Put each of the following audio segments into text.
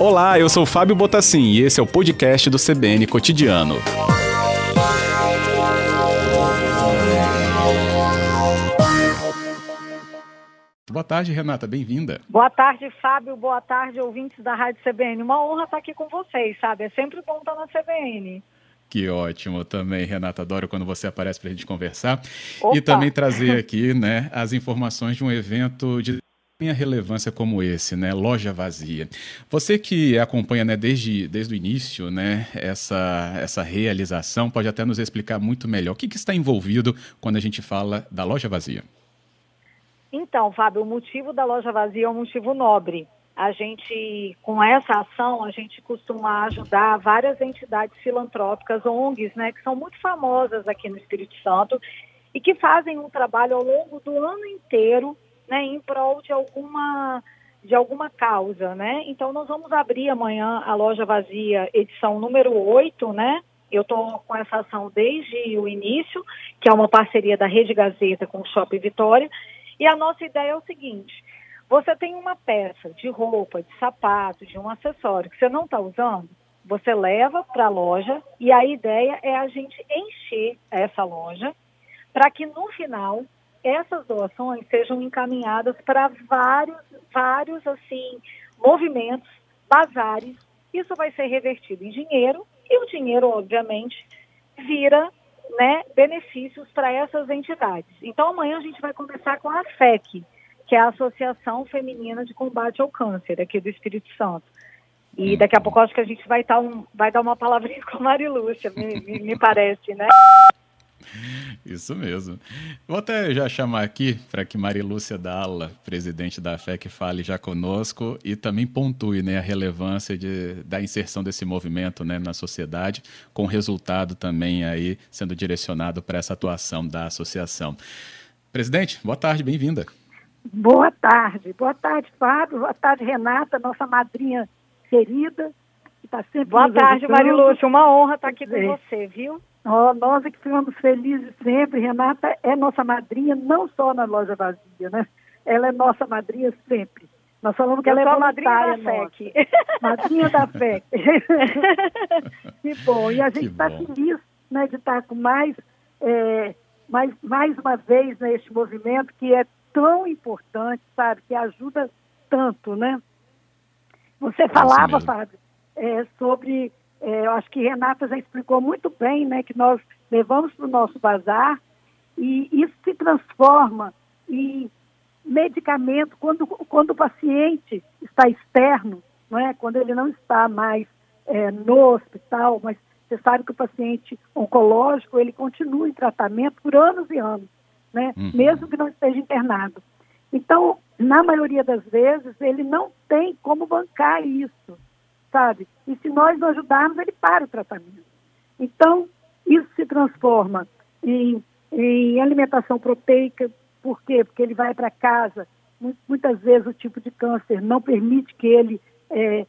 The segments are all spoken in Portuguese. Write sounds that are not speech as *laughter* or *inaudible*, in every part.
Olá, eu sou Fábio Botassin e esse é o podcast do CBN Cotidiano. Boa tarde, Renata, bem-vinda. Boa tarde, Fábio. Boa tarde, ouvintes da Rádio CBN. Uma honra estar aqui com vocês, sabe? É sempre bom estar na CBN. Que ótimo também, Renata. Adoro quando você aparece para a gente conversar. Opa. E também trazer *laughs* aqui né, as informações de um evento de minha relevância como esse, né? Loja vazia. Você que acompanha né, desde, desde o início né, essa, essa realização, pode até nos explicar muito melhor o que, que está envolvido quando a gente fala da loja vazia. Então, Fábio, o motivo da loja vazia é um motivo nobre. A gente, com essa ação, a gente costuma ajudar várias entidades filantrópicas, ONGs, né, que são muito famosas aqui no Espírito Santo e que fazem um trabalho ao longo do ano inteiro né, em prol de alguma de alguma causa, né? Então nós vamos abrir amanhã a loja vazia, edição número 8, né? Eu estou com essa ação desde o início, que é uma parceria da Rede Gazeta com o Shopping Vitória. E a nossa ideia é o seguinte: você tem uma peça de roupa, de sapato, de um acessório que você não está usando, você leva para a loja e a ideia é a gente encher essa loja para que no final essas doações sejam encaminhadas para vários, vários assim, movimentos, bazares. Isso vai ser revertido em dinheiro e o dinheiro, obviamente, vira né, benefícios para essas entidades. Então, amanhã a gente vai começar com a FEC, que é a Associação Feminina de Combate ao Câncer, aqui do Espírito Santo. E daqui a pouco acho que a gente vai, dar, um, vai dar uma palavrinha *laughs* com a Marilúcia, me, me, me parece, né? *laughs* Isso mesmo. Vou até já chamar aqui para que Marilúcia Dalla, presidente da FEC, fale já conosco e também pontue né, a relevância de, da inserção desse movimento né, na sociedade, com resultado também aí sendo direcionado para essa atuação da associação. Presidente, boa tarde, bem-vinda. Boa tarde, boa tarde, Fábio, boa tarde, Renata, nossa madrinha querida, que está sempre Boa tarde, Marilúcia, uma honra estar aqui com é. você, viu? Oh, nós é que ficamos felizes sempre. Renata é nossa madrinha, não só na loja vazia, né? Ela é nossa madrinha sempre. Nós falamos que Eu ela é voluntária madrinha da FEC. *laughs* *laughs* Madrinha da FEC. *laughs* que bom. E a gente está feliz né, de estar com mais, é, mais, mais uma vez neste movimento que é tão importante, sabe? Que ajuda tanto, né? Você falava, Fábio, é, sobre é, eu acho que Renata já explicou muito bem, né, que nós levamos para o nosso bazar e isso se transforma em medicamento quando, quando o paciente está externo, não é? quando ele não está mais é, no hospital, mas você sabe que o paciente oncológico ele continua em tratamento por anos e anos, né? Uhum. mesmo que não esteja internado. Então, na maioria das vezes, ele não tem como bancar isso sabe? E se nós não ajudarmos, ele para o tratamento. Então, isso se transforma em, em alimentação proteica, por quê? Porque ele vai para casa, muitas vezes o tipo de câncer não permite que ele é,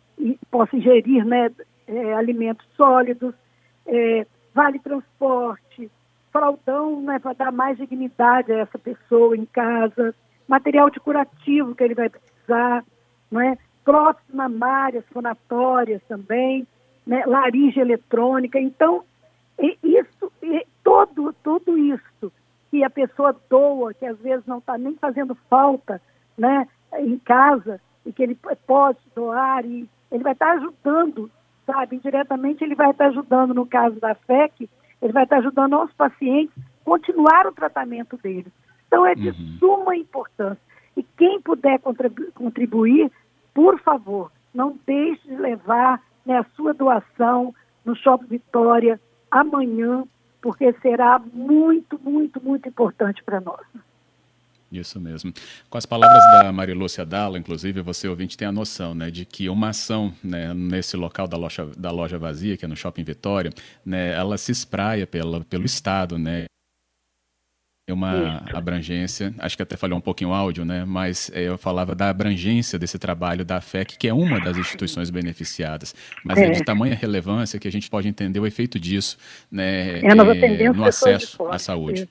possa ingerir né, é, alimentos sólidos, é, vale transporte, fraldão né, para dar mais dignidade a essa pessoa em casa, material de curativo que ele vai precisar, não é? Próteses mamárias, fonatórias também, né, laringe eletrônica. Então, isso, todo, tudo isso que a pessoa doa, que às vezes não está nem fazendo falta né, em casa, e que ele pode doar, e ele vai estar tá ajudando, sabe? Indiretamente ele vai estar tá ajudando, no caso da FEC, ele vai estar tá ajudando aos pacientes continuar o tratamento deles. Então é de uhum. suma importância. E quem puder contribuir, por favor, não deixe de levar né, a sua doação no Shopping Vitória amanhã, porque será muito, muito, muito importante para nós. Isso mesmo. Com as palavras da Marilúcia Dalla, inclusive, você ouvinte tem a noção né, de que uma ação né, nesse local da loja, da loja vazia, que é no Shopping Vitória, né, ela se espraia pela, pelo Estado, né, uma Isso. abrangência, acho que até falhou um pouquinho o áudio, né? Mas é, eu falava da abrangência desse trabalho da FEC, que é uma das instituições beneficiadas, mas é, é de tamanha relevância que a gente pode entender o efeito disso, né? É, no acesso à saúde.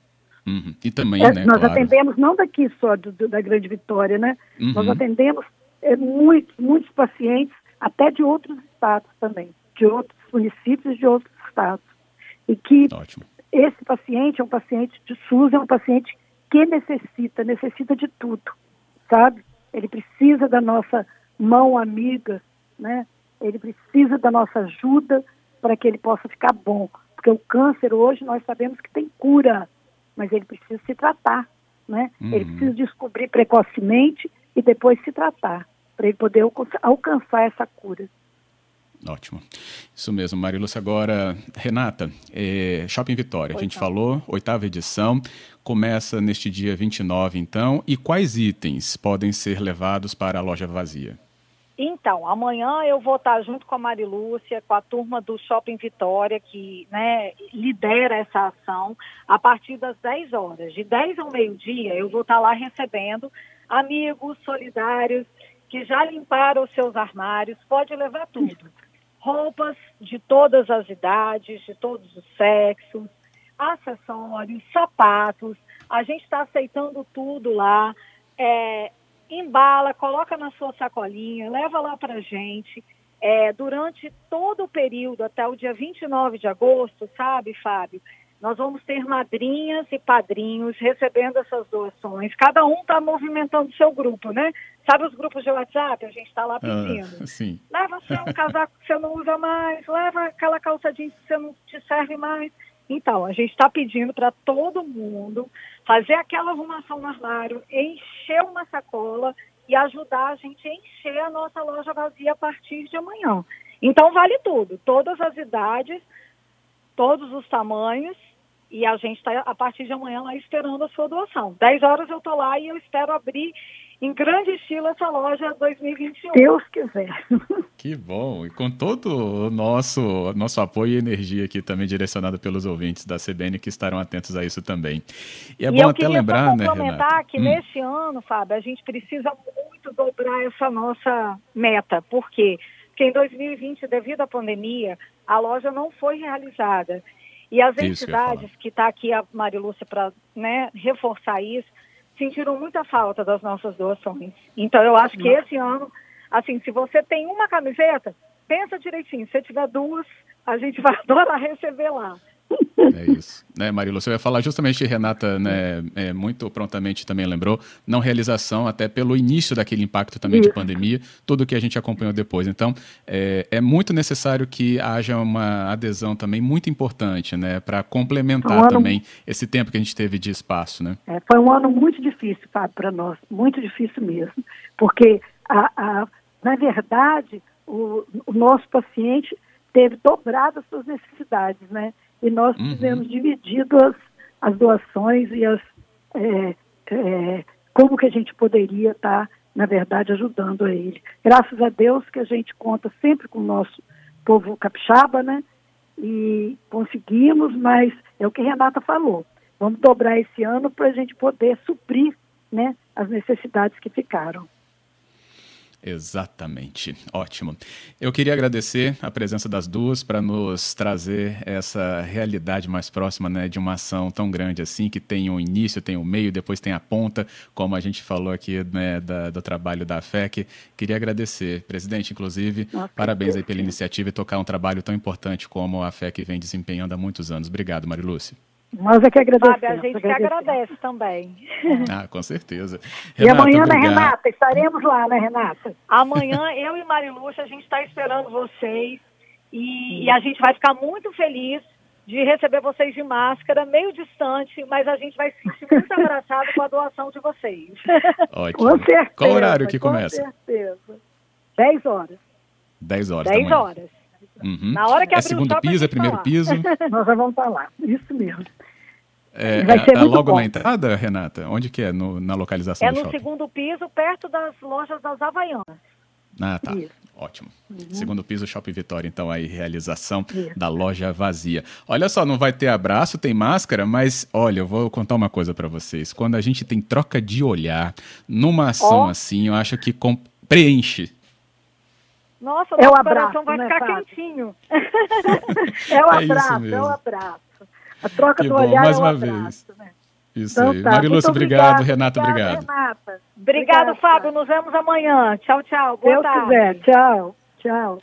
Uhum. E também, é, né, Nós claro. atendemos não daqui só do, do, da Grande Vitória, né? Uhum. Nós atendemos é, muitos, muitos pacientes, até de outros estados também, de outros municípios de outros estados. E que Ótimo. Esse paciente é um paciente de SUS, é um paciente que necessita, necessita de tudo, sabe? Ele precisa da nossa mão amiga, né? Ele precisa da nossa ajuda para que ele possa ficar bom. Porque o câncer hoje nós sabemos que tem cura, mas ele precisa se tratar, né? Uhum. Ele precisa descobrir precocemente e depois se tratar, para ele poder alcançar essa cura. Ótimo. Isso mesmo, Marilúcia. Agora, Renata, é, Shopping Vitória, a gente falou, oitava edição, começa neste dia 29, então, e quais itens podem ser levados para a loja vazia? Então, amanhã eu vou estar junto com a Marilúcia, com a turma do Shopping Vitória, que né, lidera essa ação, a partir das 10 horas. De 10 ao meio-dia, eu vou estar lá recebendo amigos solidários que já limparam os seus armários, pode levar tudo. Roupas de todas as idades, de todos os sexos, acessórios, sapatos. A gente está aceitando tudo lá. É, embala, coloca na sua sacolinha, leva lá para a gente. É, durante todo o período, até o dia 29 de agosto, sabe, Fábio? Nós vamos ter madrinhas e padrinhos recebendo essas doações. Cada um está movimentando seu grupo, né? Sabe os grupos de WhatsApp? A gente está lá ah, pedindo. Ah, sim. Leva seu *laughs* casaco que você não usa mais, leva aquela calça jeans que você não te serve mais. Então, a gente está pedindo para todo mundo fazer aquela arrumação no armário, encher uma sacola e ajudar a gente a encher a nossa loja vazia a partir de amanhã. Então, vale tudo, todas as idades, todos os tamanhos, e a gente está a partir de amanhã lá esperando a sua doação. 10 horas eu estou lá e eu espero abrir em grande estilo essa loja 2021. Deus quiser. *laughs* Que bom. E com todo o nosso, nosso apoio e energia aqui também direcionado pelos ouvintes da CBN que estarão atentos a isso também. E é e bom até lembrar, né, Renata? que hum. neste ano, Fábio, a gente precisa muito dobrar essa nossa meta. Por quê? Porque em 2020, devido à pandemia, a loja não foi realizada. E as isso entidades que está aqui a Marilúcia para né, reforçar isso, sentiram muita falta das nossas doações. Então, eu acho que esse ano, assim, se você tem uma camiseta, pensa direitinho. Se tiver duas, a gente *laughs* vai adorar receber lá. É isso. Né, Marilo, você vai falar justamente, Renata, né, é, muito prontamente também lembrou, não realização, até pelo início daquele impacto também de pandemia, tudo que a gente acompanhou depois. Então, é, é muito necessário que haja uma adesão também muito importante, né, para complementar um ano... também esse tempo que a gente teve de espaço, né? É, foi um ano muito difícil, Fábio, para nós, muito difícil mesmo, porque, a, a, na verdade, o, o nosso paciente teve dobrado as suas necessidades, né? E nós uhum. tivemos dividido as, as doações e as é, é, como que a gente poderia estar, tá, na verdade, ajudando a ele. Graças a Deus que a gente conta sempre com o nosso povo capixaba, né? E conseguimos, mas é o que a Renata falou. Vamos dobrar esse ano para a gente poder suprir né, as necessidades que ficaram. Exatamente, ótimo. Eu queria agradecer a presença das duas para nos trazer essa realidade mais próxima né, de uma ação tão grande assim, que tem um início, tem um meio, depois tem a ponta, como a gente falou aqui né, da, do trabalho da FEC. Queria agradecer, presidente, inclusive, Nossa, parabéns aí pela iniciativa e tocar um trabalho tão importante como a FEC vem desempenhando há muitos anos. Obrigado, Marilúcia. Nós é que agradecemos. Fábio, a gente que agradece também. *laughs* Ah, com certeza. Renata, e amanhã, né, obrigado. né, Renata? Estaremos lá, né, Renata? Amanhã, eu e Mariluxa, a gente está esperando vocês e, e, a gente vai ficar muito feliz de receber vocês de máscara, meio distante, mas a gente vai se sentir muito abraçado com a doação de vocês. *laughs* Ótimo. Com certeza. Qual horário que começa? Com certeza. 10 horas. 10 horas 10 horas. Uhum. Na hora que é segundo shopping, piso, é primeiro piso? *laughs* Nós já vamos estar lá, isso mesmo. É, Vai ser é, é logo bom. na entrada, Renata? Onde que é no, na localização é do shopping? É no segundo piso, perto das lojas das Havaianas. Ah, tá. Isso. Ótimo. Uhum. Segundo piso, Shopping Vitória, então, aí, realização Isso. da loja vazia. Olha só, não vai ter abraço, tem máscara, mas olha, eu vou contar uma coisa para vocês. Quando a gente tem troca de olhar numa ação oh. assim, eu acho que preenche nossa, é o abraço, vai ficar fácil. quentinho. *laughs* é o é abraço, é, é o abraço. A troca que do bom, olhar mais é um uma abraço, vez. Né? Isso então, aí. Tá. Marilúcia, obrigado. Renata, obrigado. Renata. Obrigado, Fábio. Nos vemos amanhã. Tchau, tchau. Boa Deus tarde. quiser. Tchau. Tchau.